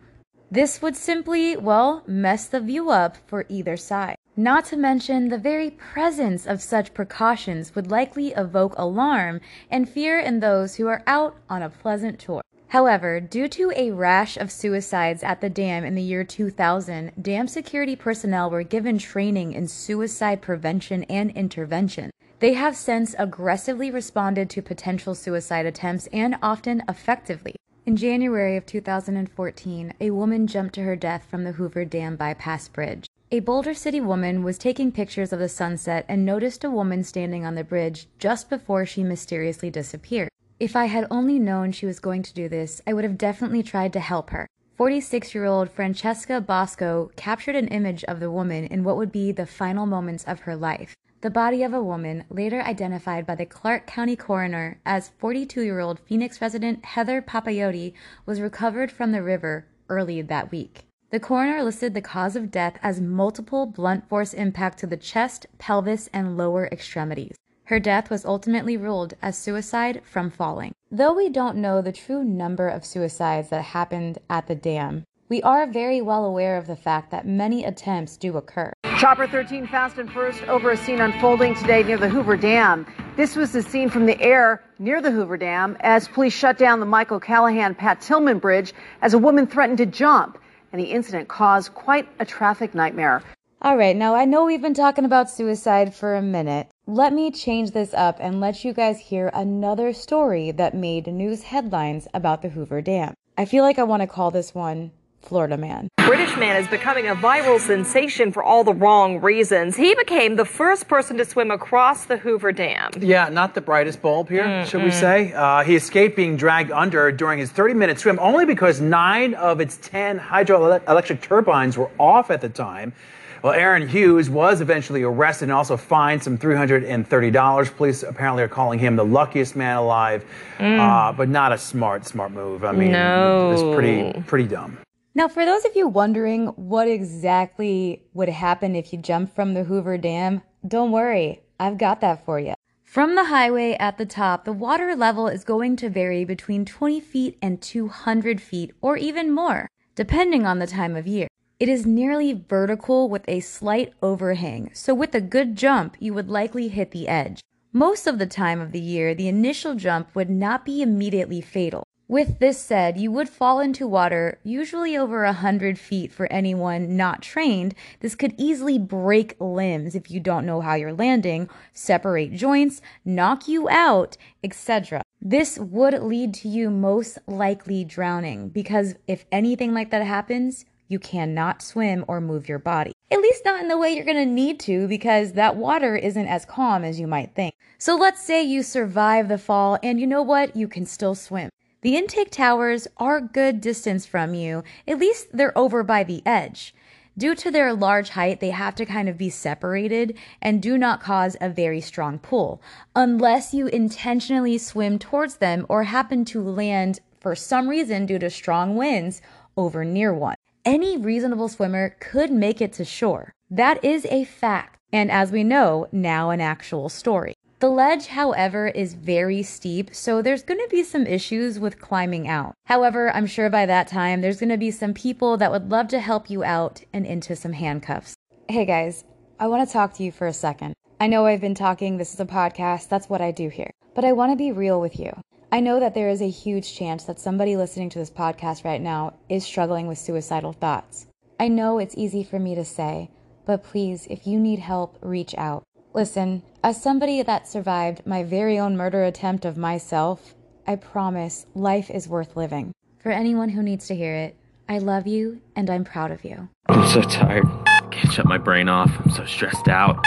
This would simply, well, mess the view up for either side. Not to mention, the very presence of such precautions would likely evoke alarm and fear in those who are out on a pleasant tour. However, due to a rash of suicides at the dam in the year 2000, dam security personnel were given training in suicide prevention and intervention. They have since aggressively responded to potential suicide attempts and often effectively. In January of 2014, a woman jumped to her death from the Hoover Dam bypass bridge. A Boulder City woman was taking pictures of the sunset and noticed a woman standing on the bridge just before she mysteriously disappeared. If I had only known she was going to do this, I would have definitely tried to help her. 46 year old Francesca Bosco captured an image of the woman in what would be the final moments of her life. The body of a woman, later identified by the Clark County coroner as 42 year old Phoenix resident Heather Papayotti, was recovered from the river early that week. The coroner listed the cause of death as multiple blunt force impact to the chest, pelvis, and lower extremities. Her death was ultimately ruled as suicide from falling. Though we don't know the true number of suicides that happened at the dam, we are very well aware of the fact that many attempts do occur. Chopper 13 fast and first over a scene unfolding today near the Hoover Dam. This was the scene from the air near the Hoover Dam as police shut down the Mike O'Callaghan Pat Tillman Bridge as a woman threatened to jump. And the incident caused quite a traffic nightmare. All right, now I know we've been talking about suicide for a minute. Let me change this up and let you guys hear another story that made news headlines about the Hoover Dam. I feel like I want to call this one Florida Man. British man is becoming a viral sensation for all the wrong reasons. He became the first person to swim across the Hoover Dam. Yeah, not the brightest bulb here, should we say? Uh, he escaped being dragged under during his 30 minute swim only because nine of its 10 hydroelectric turbines were off at the time. Well, Aaron Hughes was eventually arrested and also fined some $330. Police apparently are calling him the luckiest man alive, Mm. uh, but not a smart, smart move. I mean, No. it's pretty, pretty dumb. Now, for those of you wondering what exactly would happen if you jumped from the Hoover Dam, don't worry, I've got that for you. From the highway at the top, the water level is going to vary between 20 feet and 200 feet, or even more, depending on the time of year. It is nearly vertical with a slight overhang, so with a good jump, you would likely hit the edge. Most of the time of the year, the initial jump would not be immediately fatal. With this said, you would fall into water, usually over a hundred feet for anyone not trained. This could easily break limbs if you don't know how you're landing, separate joints, knock you out, etc. This would lead to you most likely drowning because if anything like that happens, you cannot swim or move your body. At least not in the way you're gonna need to because that water isn't as calm as you might think. So let's say you survive the fall and you know what? You can still swim. The intake towers are a good distance from you. At least they're over by the edge. Due to their large height, they have to kind of be separated and do not cause a very strong pull, unless you intentionally swim towards them or happen to land for some reason due to strong winds over near one. Any reasonable swimmer could make it to shore. That is a fact, and as we know, now an actual story. The ledge, however, is very steep, so there's going to be some issues with climbing out. However, I'm sure by that time there's going to be some people that would love to help you out and into some handcuffs. Hey guys, I want to talk to you for a second. I know I've been talking, this is a podcast, that's what I do here. But I want to be real with you. I know that there is a huge chance that somebody listening to this podcast right now is struggling with suicidal thoughts. I know it's easy for me to say, but please, if you need help, reach out. Listen, as somebody that survived my very own murder attempt of myself, I promise life is worth living. For anyone who needs to hear it, I love you and I'm proud of you. I'm so tired. I can't shut my brain off. I'm so stressed out.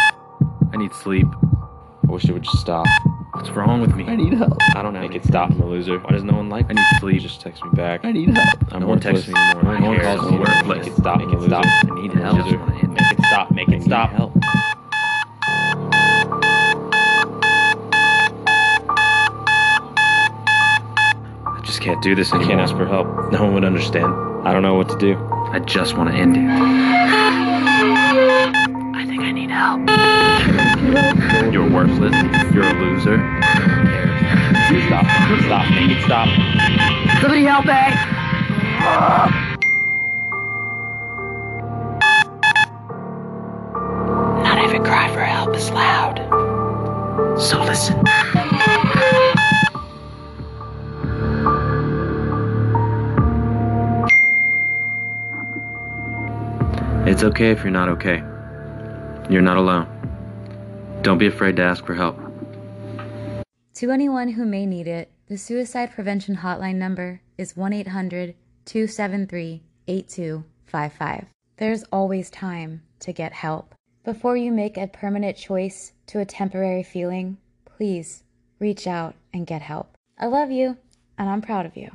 I need sleep. I wish it would just stop. What's wrong with me? I need help. I don't know. Make it stop. I'm a loser. Why does no one like me? I need sleep. Just text me back. I need help. I'm no one texts me anymore. My No one hair calls is me worthless. anymore. Make it stop. Make it stop. I need help. I just want to Make it stop. Make it stop. Help. I just can't do this anymore. I can't ask for help. No one would understand. I don't know what to do. I just want to end it. I think I need help. You're worthless. You're a loser. Who cares? Stop. Stop. Make it stop. Somebody help me! Not even cry for help is loud. So listen. It's okay if you're not okay. You're not alone. Don't be afraid to ask for help. To anyone who may need it, the suicide prevention hotline number is 1 800 273 8255. There's always time to get help. Before you make a permanent choice to a temporary feeling, please reach out and get help. I love you, and I'm proud of you.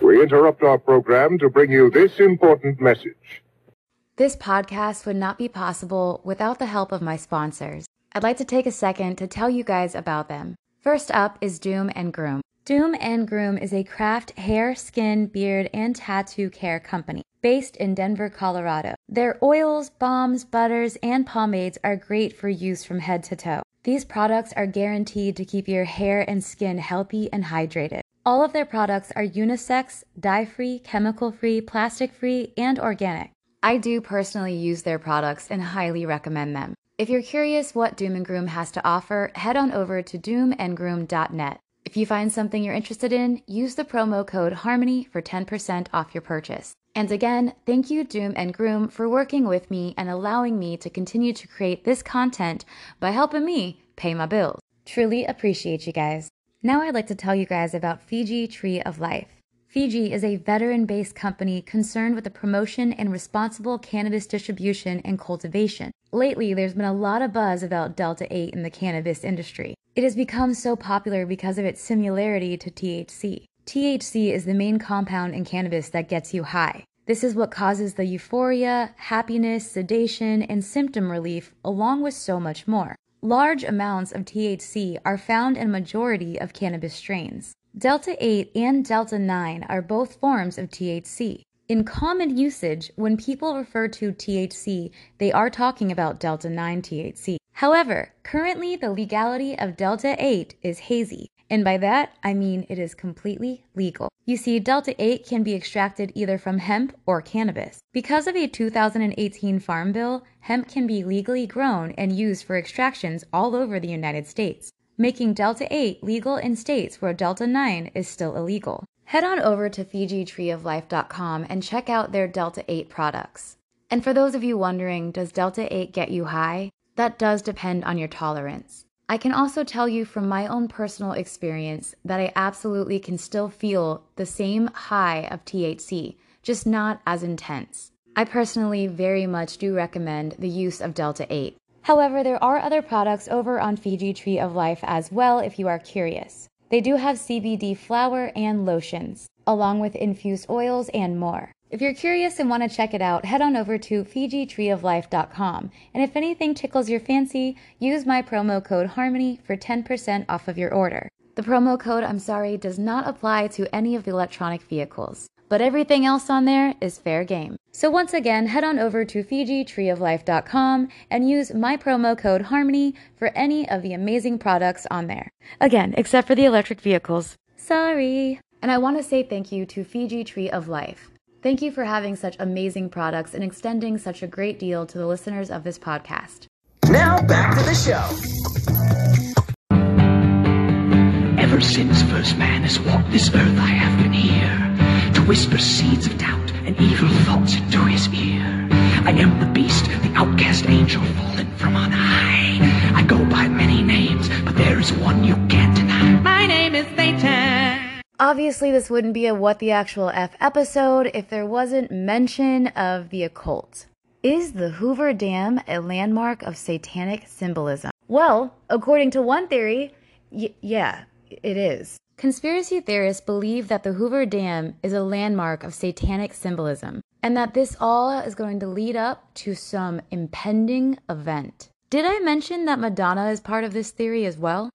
We interrupt our program to bring you this important message. This podcast would not be possible without the help of my sponsors. I'd like to take a second to tell you guys about them. First up is Doom and Groom. Doom and Groom is a craft hair, skin, beard, and tattoo care company based in Denver, Colorado. Their oils, balms, butters, and pomades are great for use from head to toe. These products are guaranteed to keep your hair and skin healthy and hydrated. All of their products are unisex, dye free, chemical free, plastic free, and organic. I do personally use their products and highly recommend them. If you're curious what Doom and Groom has to offer, head on over to doomandgroom.net. If you find something you're interested in, use the promo code HARMONY for 10% off your purchase. And again, thank you, Doom and Groom, for working with me and allowing me to continue to create this content by helping me pay my bills. Truly appreciate you guys. Now I'd like to tell you guys about Fiji Tree of Life. Fiji is a veteran based company concerned with the promotion and responsible cannabis distribution and cultivation. Lately, there's been a lot of buzz about Delta 8 in the cannabis industry. It has become so popular because of its similarity to THC. THC is the main compound in cannabis that gets you high. This is what causes the euphoria, happiness, sedation, and symptom relief, along with so much more. Large amounts of THC are found in a majority of cannabis strains. Delta 8 and Delta 9 are both forms of THC. In common usage, when people refer to THC, they are talking about Delta 9 THC. However, currently the legality of Delta 8 is hazy, and by that I mean it is completely legal. You see, Delta 8 can be extracted either from hemp or cannabis. Because of a 2018 Farm Bill, hemp can be legally grown and used for extractions all over the United States, making Delta 8 legal in states where Delta 9 is still illegal. Head on over to FijiTreeOfLife.com and check out their Delta 8 products. And for those of you wondering, does Delta 8 get you high? That does depend on your tolerance. I can also tell you from my own personal experience that I absolutely can still feel the same high of THC, just not as intense. I personally very much do recommend the use of Delta 8. However, there are other products over on Fiji Tree of Life as well if you are curious. They do have CBD flower and lotions, along with infused oils and more. If you're curious and want to check it out, head on over to FijiTreeOfLife.com. And if anything tickles your fancy, use my promo code HARMONY for 10% off of your order. The promo code, I'm sorry, does not apply to any of the electronic vehicles, but everything else on there is fair game. So once again, head on over to FijiTreeOfLife.com and use my promo code HARMONY for any of the amazing products on there. Again, except for the electric vehicles. Sorry. And I want to say thank you to Fiji Tree of Life. Thank you for having such amazing products and extending such a great deal to the listeners of this podcast. Now back to the show. Ever since first man has walked this earth, I have been here to whisper seeds of doubt and evil thoughts into his ear. I am the beast, the outcast angel fallen from on high. I go by many names, but there is one you can't deny. My name is Satan. Obviously, this wouldn't be a What the Actual F episode if there wasn't mention of the occult. Is the Hoover Dam a landmark of satanic symbolism? Well, according to one theory, y- yeah, it is. Conspiracy theorists believe that the Hoover Dam is a landmark of satanic symbolism and that this all is going to lead up to some impending event. Did I mention that Madonna is part of this theory as well?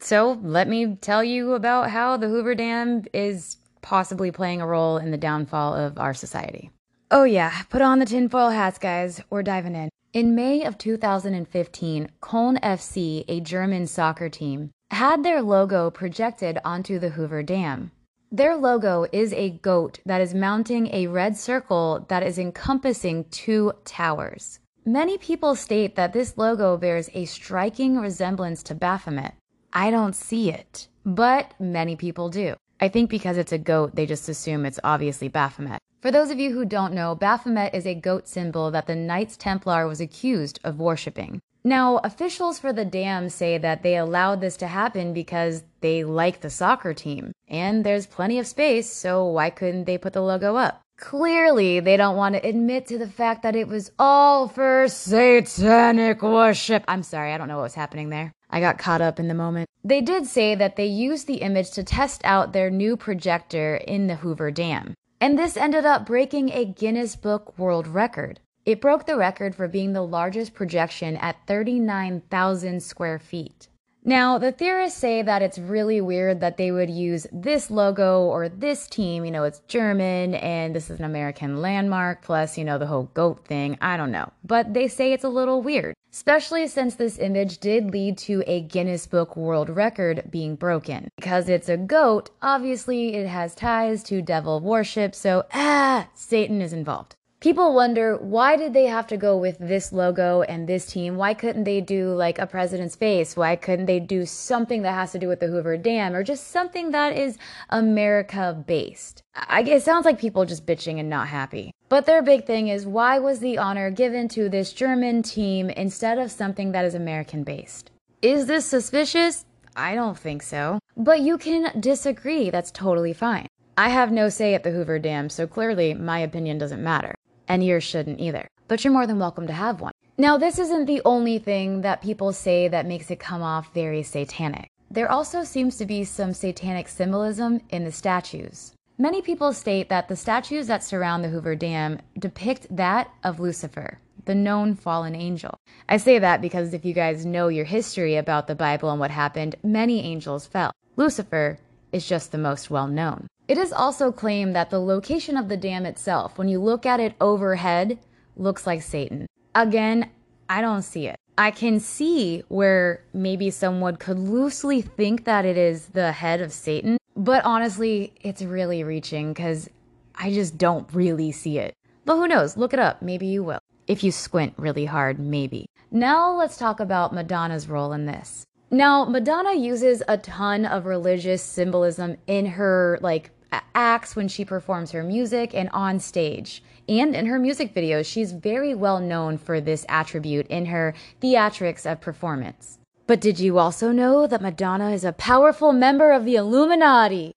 So, let me tell you about how the Hoover Dam is possibly playing a role in the downfall of our society. Oh, yeah, put on the tinfoil hats, guys. We're diving in. In May of 2015, Köln FC, a German soccer team, had their logo projected onto the Hoover Dam. Their logo is a goat that is mounting a red circle that is encompassing two towers. Many people state that this logo bears a striking resemblance to Baphomet. I don't see it, but many people do. I think because it's a goat, they just assume it's obviously Baphomet. For those of you who don't know, Baphomet is a goat symbol that the Knights Templar was accused of worshipping. Now, officials for the dam say that they allowed this to happen because they like the soccer team. And there's plenty of space, so why couldn't they put the logo up? Clearly, they don't want to admit to the fact that it was all for satanic worship. I'm sorry, I don't know what was happening there. I got caught up in the moment. They did say that they used the image to test out their new projector in the Hoover Dam. And this ended up breaking a Guinness Book World Record. It broke the record for being the largest projection at 39,000 square feet. Now, the theorists say that it's really weird that they would use this logo or this team. You know, it's German and this is an American landmark, plus, you know, the whole goat thing. I don't know. But they say it's a little weird, especially since this image did lead to a Guinness Book World Record being broken. Because it's a goat, obviously it has ties to devil worship, so ah, Satan is involved. People wonder why did they have to go with this logo and this team? Why couldn't they do like a president's face? Why couldn't they do something that has to do with the Hoover Dam or just something that is America based? I it sounds like people just bitching and not happy. But their big thing is why was the honor given to this German team instead of something that is American based? Is this suspicious? I don't think so. But you can disagree. That's totally fine. I have no say at the Hoover Dam, so clearly my opinion doesn't matter. And yours shouldn't either. But you're more than welcome to have one. Now, this isn't the only thing that people say that makes it come off very satanic. There also seems to be some satanic symbolism in the statues. Many people state that the statues that surround the Hoover Dam depict that of Lucifer, the known fallen angel. I say that because if you guys know your history about the Bible and what happened, many angels fell. Lucifer is just the most well known. It is also claimed that the location of the dam itself, when you look at it overhead, looks like Satan. Again, I don't see it. I can see where maybe someone could loosely think that it is the head of Satan, but honestly, it's really reaching because I just don't really see it. But who knows? Look it up. Maybe you will. If you squint really hard, maybe. Now let's talk about Madonna's role in this. Now, Madonna uses a ton of religious symbolism in her like acts when she performs her music and on stage. And in her music videos, she's very well known for this attribute in her theatrics of performance. But did you also know that Madonna is a powerful member of the Illuminati?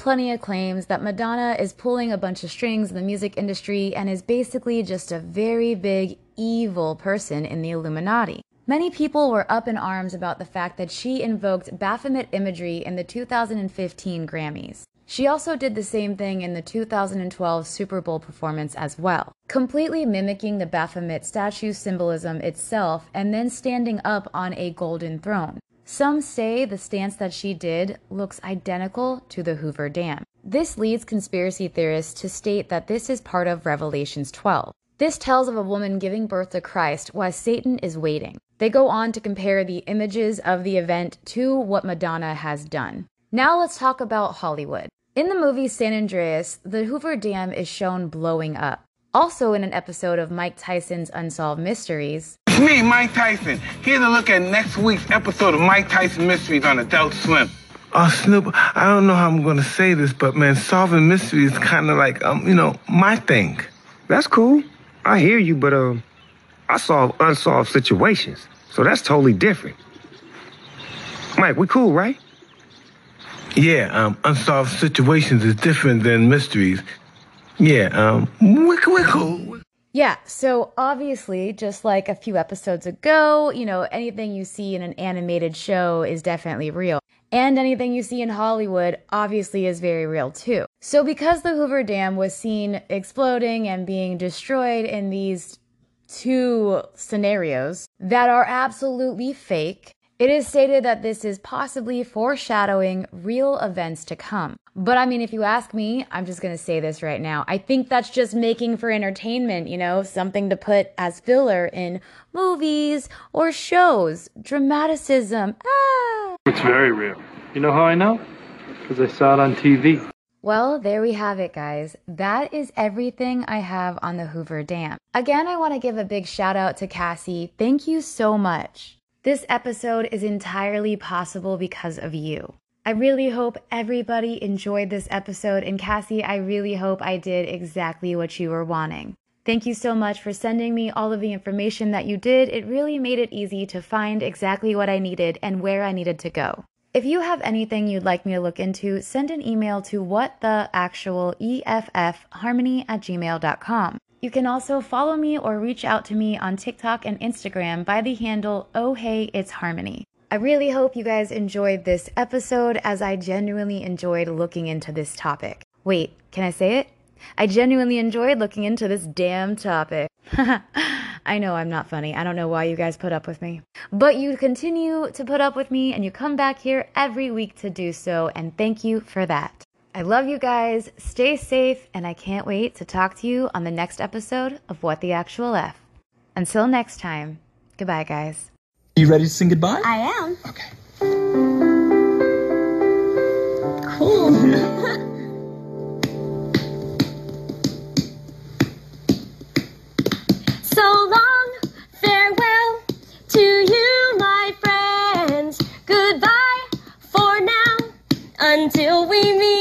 Plenty of claims that Madonna is pulling a bunch of strings in the music industry and is basically just a very big evil person in the Illuminati. Many people were up in arms about the fact that she invoked Baphomet imagery in the 2015 Grammys. She also did the same thing in the 2012 Super Bowl performance as well, completely mimicking the Baphomet statue symbolism itself and then standing up on a golden throne. Some say the stance that she did looks identical to the Hoover Dam. This leads conspiracy theorists to state that this is part of Revelations 12. This tells of a woman giving birth to Christ while Satan is waiting. They go on to compare the images of the event to what Madonna has done. Now let's talk about Hollywood. In the movie San Andreas, the Hoover Dam is shown blowing up. Also, in an episode of Mike Tyson's Unsolved Mysteries, It's me, Mike Tyson, here to look at next week's episode of Mike Tyson Mysteries on Adult Swim. Oh, Snoop, I don't know how I'm gonna say this, but man, solving mysteries is kind of like, um, you know, my thing. That's cool. I hear you, but um, I solve unsolved situations, so that's totally different. Mike, we cool, right? Yeah, um, unsolved situations is different than mysteries. Yeah, um, we're cool. Yeah, so obviously, just like a few episodes ago, you know, anything you see in an animated show is definitely real. And anything you see in Hollywood obviously is very real too. So, because the Hoover Dam was seen exploding and being destroyed in these two scenarios that are absolutely fake, it is stated that this is possibly foreshadowing real events to come. But I mean, if you ask me, I'm just gonna say this right now. I think that's just making for entertainment, you know, something to put as filler in movies or shows. Dramaticism. Ah! It's very real. You know how I know? Because I saw it on TV. Well, there we have it, guys. That is everything I have on the Hoover Dam. Again, I want to give a big shout out to Cassie. Thank you so much. This episode is entirely possible because of you. I really hope everybody enjoyed this episode, and Cassie, I really hope I did exactly what you were wanting. Thank you so much for sending me all of the information that you did. It really made it easy to find exactly what I needed and where I needed to go. If you have anything you'd like me to look into, send an email to whattheactualeffharmony at gmail.com. You can also follow me or reach out to me on TikTok and Instagram by the handle Oh Hey It's Harmony. I really hope you guys enjoyed this episode as I genuinely enjoyed looking into this topic. Wait, can I say it? I genuinely enjoyed looking into this damn topic. I know I'm not funny. I don't know why you guys put up with me. But you continue to put up with me and you come back here every week to do so, and thank you for that. I love you guys. Stay safe, and I can't wait to talk to you on the next episode of What the Actual F. Until next time, goodbye, guys. You ready to sing goodbye? I am. Okay. Cool. So long, farewell to you, my friends. Goodbye for now. Until we meet